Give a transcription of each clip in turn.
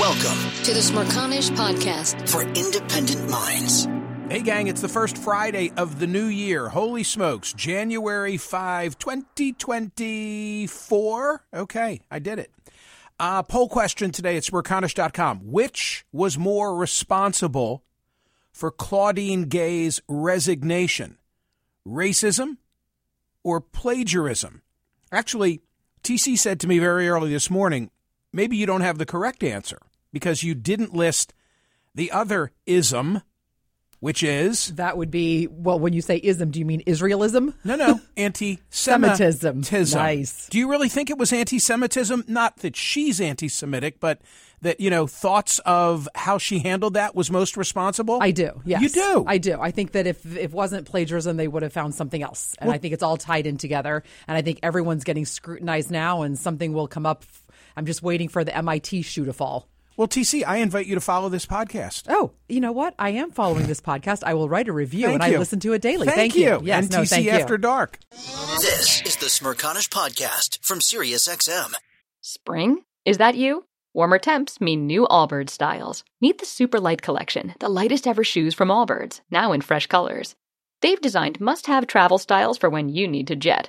Welcome to the Smerconish Podcast for independent minds. Hey, gang, it's the first Friday of the new year. Holy smokes, January 5, 2024. Okay, I did it. Uh, poll question today at Smerconish.com. Which was more responsible for Claudine Gay's resignation? Racism or plagiarism? Actually, TC said to me very early this morning maybe you don't have the correct answer because you didn't list the other ism, which is That would be well. When you say ism, do you mean Israelism? no, no, anti-Semitism. Nice. Do you really think it was anti-Semitism? Not that she's anti-Semitic, but that you know thoughts of how she handled that was most responsible. I do. Yes, You do? I do. I think that if if it wasn't plagiarism, they would have found something else. And I think it's all tied in together. And I think everyone's getting scrutinized now, and something will come up. I'm just waiting for the MIT shoe to fall. well, TC, I invite you to follow this podcast. Oh, you know what? I am following this podcast. I will write a review, Thank and you. I listen to it daily. Thank, you. you. Yes, NTC no, thank you. After Dark. This is the Smerconish Podcast from SiriusXM. Spring? Is that you? Warmer temps mean new Allbirds styles. Meet the Super Light Collection, the lightest ever shoes from Allbirds, now in fresh colors. They've designed must have travel styles for when you need to jet.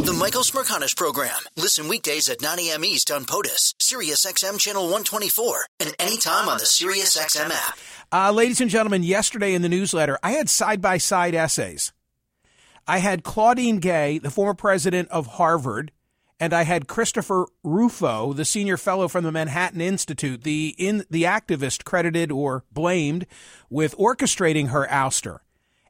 The Michael Smerconish Program. Listen weekdays at 9 a.m. East on POTUS, SiriusXM Channel 124, and anytime on the SiriusXM app. Uh, ladies and gentlemen, yesterday in the newsletter, I had side by side essays. I had Claudine Gay, the former president of Harvard, and I had Christopher Rufo, the senior fellow from the Manhattan Institute, the in the activist credited or blamed with orchestrating her ouster.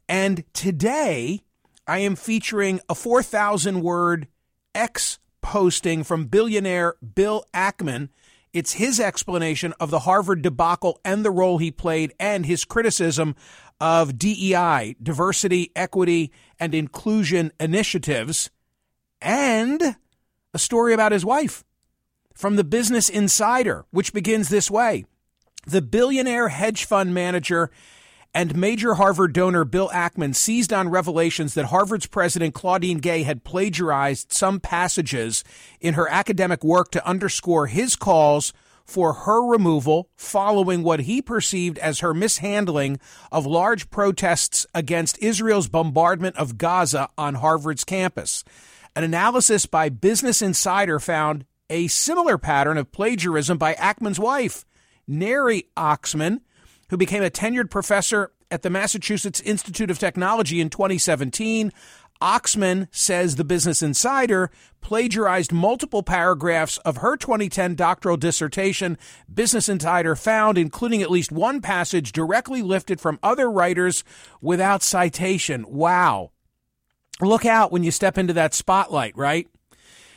And today, I am featuring a 4,000 word X posting from billionaire Bill Ackman. It's his explanation of the Harvard debacle and the role he played and his criticism of DEI, diversity, equity, and inclusion initiatives, and a story about his wife from the Business Insider, which begins this way. The billionaire hedge fund manager and major Harvard donor Bill Ackman seized on revelations that Harvard's president Claudine Gay had plagiarized some passages in her academic work to underscore his calls for her removal following what he perceived as her mishandling of large protests against Israel's bombardment of Gaza on Harvard's campus. An analysis by Business Insider found a similar pattern of plagiarism by Ackman's wife, Neri Oxman, who became a tenured professor at the Massachusetts Institute of Technology in 2017. Oxman says the Business Insider plagiarized multiple paragraphs of her 2010 doctoral dissertation. Business Insider found, including at least one passage directly lifted from other writers without citation. Wow. Look out when you step into that spotlight, right?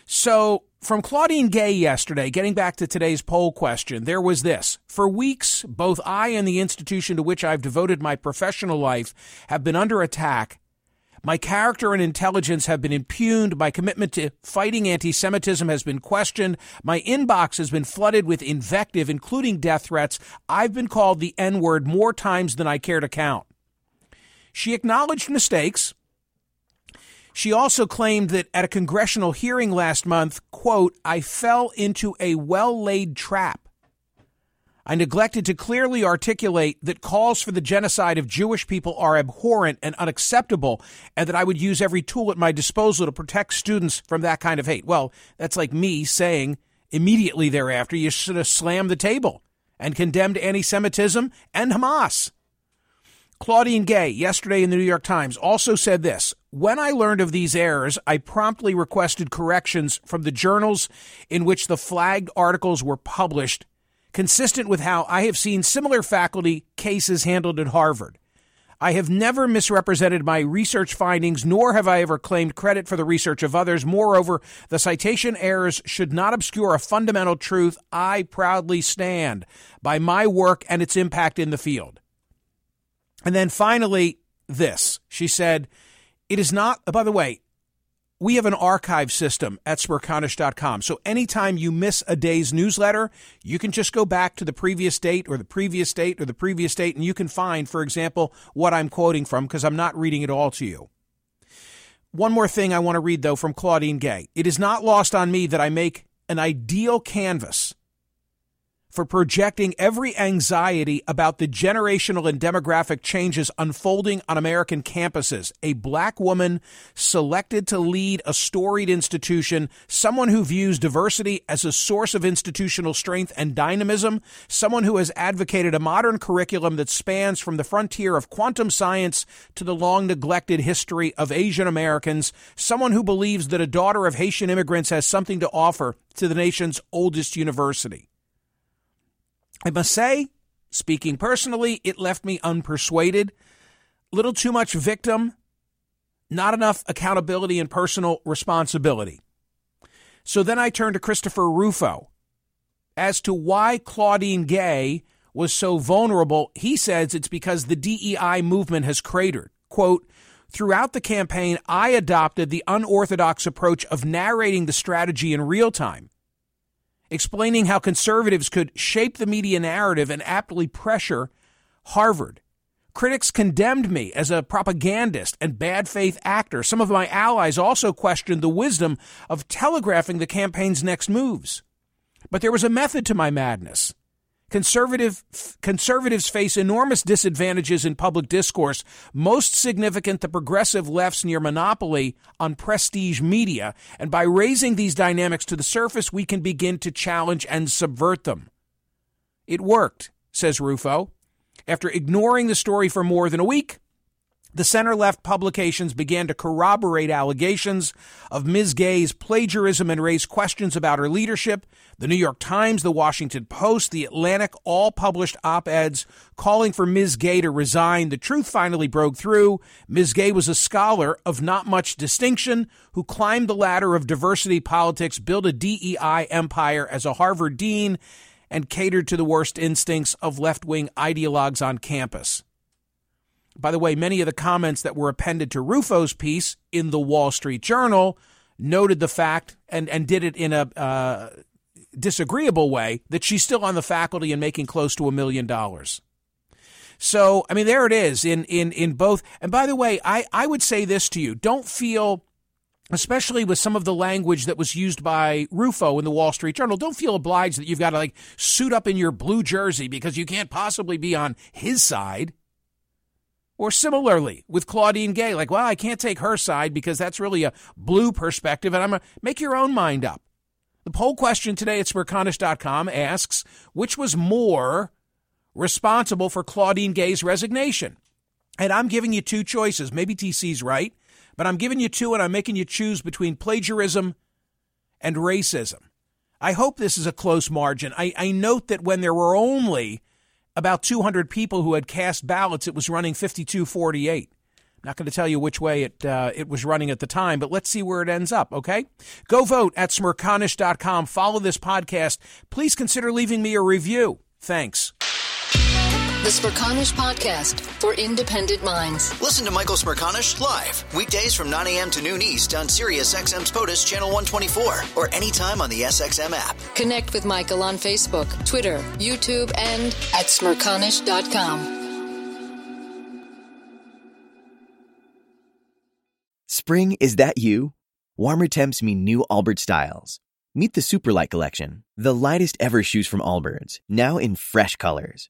So, from Claudine Gay yesterday, getting back to today's poll question, there was this. For weeks, both I and the institution to which I've devoted my professional life have been under attack my character and intelligence have been impugned. My commitment to fighting anti Semitism has been questioned. My inbox has been flooded with invective, including death threats. I've been called the N word more times than I care to count. She acknowledged mistakes. She also claimed that at a congressional hearing last month, quote, I fell into a well laid trap I neglected to clearly articulate that calls for the genocide of Jewish people are abhorrent and unacceptable, and that I would use every tool at my disposal to protect students from that kind of hate. Well, that's like me saying immediately thereafter you should have slammed the table and condemned anti Semitism and Hamas. Claudine Gay, yesterday in the New York Times, also said this When I learned of these errors, I promptly requested corrections from the journals in which the flagged articles were published consistent with how I have seen similar faculty cases handled at Harvard. I have never misrepresented my research findings, nor have I ever claimed credit for the research of others. Moreover, the citation errors should not obscure a fundamental truth I proudly stand by my work and its impact in the field. And then finally, this. She said, It is not, by the way, we have an archive system at smerconish.com. So anytime you miss a day's newsletter, you can just go back to the previous date or the previous date or the previous date, and you can find, for example, what I'm quoting from because I'm not reading it all to you. One more thing I want to read, though, from Claudine Gay. It is not lost on me that I make an ideal canvas for projecting every anxiety about the generational and demographic changes unfolding on American campuses. A black woman selected to lead a storied institution, someone who views diversity as a source of institutional strength and dynamism, someone who has advocated a modern curriculum that spans from the frontier of quantum science to the long neglected history of Asian Americans, someone who believes that a daughter of Haitian immigrants has something to offer to the nation's oldest university. I must say, speaking personally, it left me unpersuaded. Little too much victim, not enough accountability and personal responsibility. So then I turned to Christopher Rufo as to why Claudine Gay was so vulnerable. He says it's because the DEI movement has cratered. Quote, Throughout the campaign, I adopted the unorthodox approach of narrating the strategy in real time explaining how conservatives could shape the media narrative and aptly pressure Harvard. Critics condemned me as a propagandist and bad faith actor. Some of my allies also questioned the wisdom of telegraphing the campaign's next moves. But there was a method to my madness. Conservative, conservatives face enormous disadvantages in public discourse, most significant the progressive left's near monopoly on prestige media. And by raising these dynamics to the surface, we can begin to challenge and subvert them. It worked, says Rufo. After ignoring the story for more than a week, the center left publications began to corroborate allegations of Ms. Gay's plagiarism and raise questions about her leadership. The New York Times, the Washington Post, the Atlantic all published op eds calling for Ms. Gay to resign. The truth finally broke through. Ms. Gay was a scholar of not much distinction who climbed the ladder of diversity politics, built a DEI empire as a Harvard dean, and catered to the worst instincts of left wing ideologues on campus. By the way, many of the comments that were appended to Rufo's piece in the Wall Street Journal noted the fact and, and did it in a uh, disagreeable way that she's still on the faculty and making close to a million dollars. So, I mean, there it is in, in, in both. And by the way, I, I would say this to you don't feel, especially with some of the language that was used by Rufo in the Wall Street Journal, don't feel obliged that you've got to like suit up in your blue jersey because you can't possibly be on his side. Or similarly with Claudine Gay, like, well, I can't take her side because that's really a blue perspective, and I'm going to make your own mind up. The poll question today at smerconish.com asks which was more responsible for Claudine Gay's resignation? And I'm giving you two choices. Maybe TC's right, but I'm giving you two and I'm making you choose between plagiarism and racism. I hope this is a close margin. I, I note that when there were only about 200 people who had cast ballots, it was running 52 48. Not going to tell you which way it uh, it was running at the time, but let's see where it ends up, okay? Go vote at smerconish.com. Follow this podcast. Please consider leaving me a review. Thanks. The Smerconish Podcast for independent minds. Listen to Michael Smerconish live weekdays from 9 a.m. to noon East on Sirius XM's POTUS Channel 124 or anytime on the SXM app. Connect with Michael on Facebook, Twitter, YouTube, and at smerconish.com. Spring, is that you? Warmer temps mean new Allbirds styles. Meet the Superlight Collection, the lightest ever shoes from Allbirds, now in fresh colors.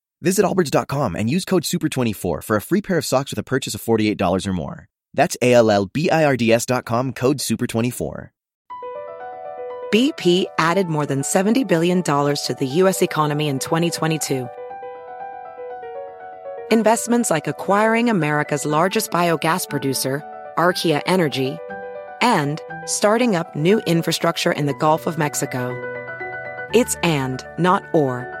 Visit allbirds.com and use code SUPER24 for a free pair of socks with a purchase of $48 or more. That's A-L-L-B-I-R-D-S dot com, code SUPER24. BP added more than $70 billion to the U.S. economy in 2022. Investments like acquiring America's largest biogas producer, Archaea Energy, and starting up new infrastructure in the Gulf of Mexico. It's and, not or.